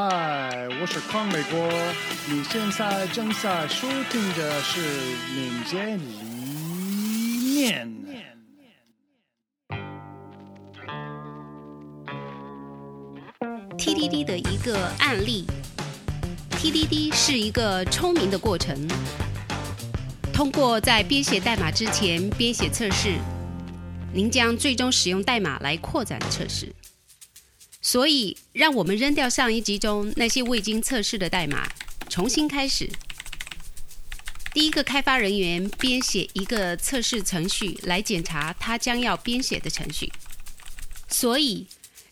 嗨，我是康美国，你现在正在收听的是民间理念。TDD 的一个案例，TDD 是一个聪明的过程，通过在编写代码之前编写测试，您将最终使用代码来扩展测试。所以，让我们扔掉上一集中那些未经测试的代码，重新开始。第一个开发人员编写一个测试程序来检查他将要编写的程序。所以，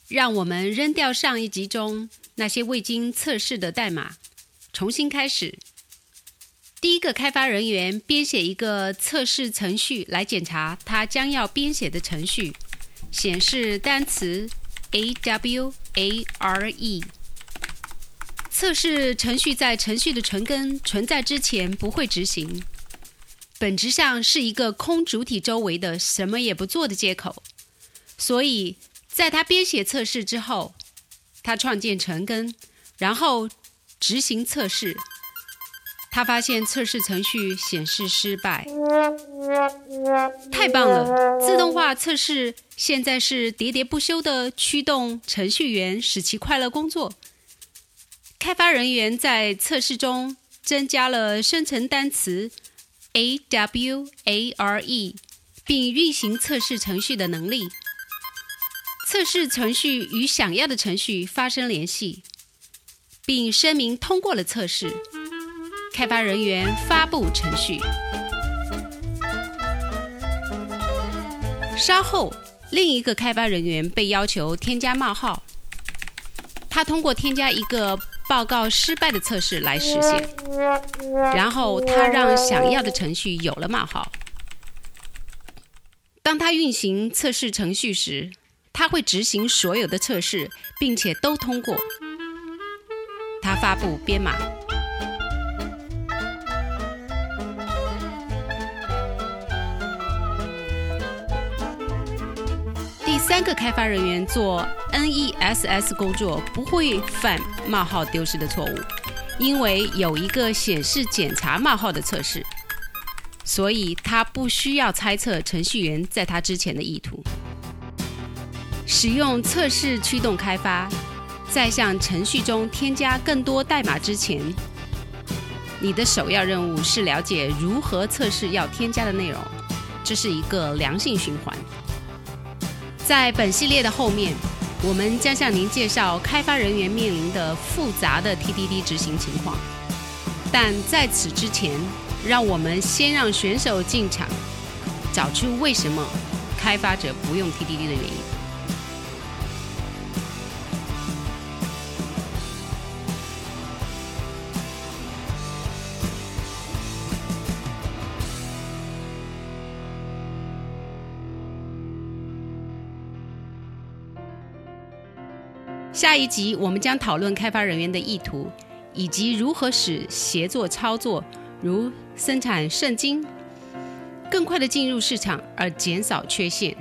让我们扔掉上一集中那些未经测试的代码，重新开始。第一个开发人员编写一个测试程序来检查他将要编写的程序，显示单词。A W A R E 测试程序在程序的存根存在之前不会执行，本质上是一个空主体周围的什么也不做的接口。所以，在他编写测试之后，他创建成根，然后执行测试。他发现测试程序显示失败，太棒了！自动化测试现在是喋喋不休的驱动程序员使其快乐工作。开发人员在测试中增加了生成单词 A W A R E，并运行测试程序的能力。测试程序与想要的程序发生联系，并声明通过了测试。开发人员发布程序。稍后，另一个开发人员被要求添加冒号。他通过添加一个报告失败的测试来实现。然后，他让想要的程序有了冒号。当他运行测试程序时，他会执行所有的测试，并且都通过。他发布编码。三个开发人员做 NESS 工作不会犯冒号丢失的错误，因为有一个显示检查冒号的测试，所以他不需要猜测程序员在他之前的意图。使用测试驱动开发，在向程序中添加更多代码之前，你的首要任务是了解如何测试要添加的内容，这是一个良性循环。在本系列的后面，我们将向您介绍开发人员面临的复杂的 TDD 执行情况。但在此之前，让我们先让选手进场，找出为什么开发者不用 TDD 的原因。下一集我们将讨论开发人员的意图，以及如何使协作操作，如生产圣经，更快的进入市场而减少缺陷。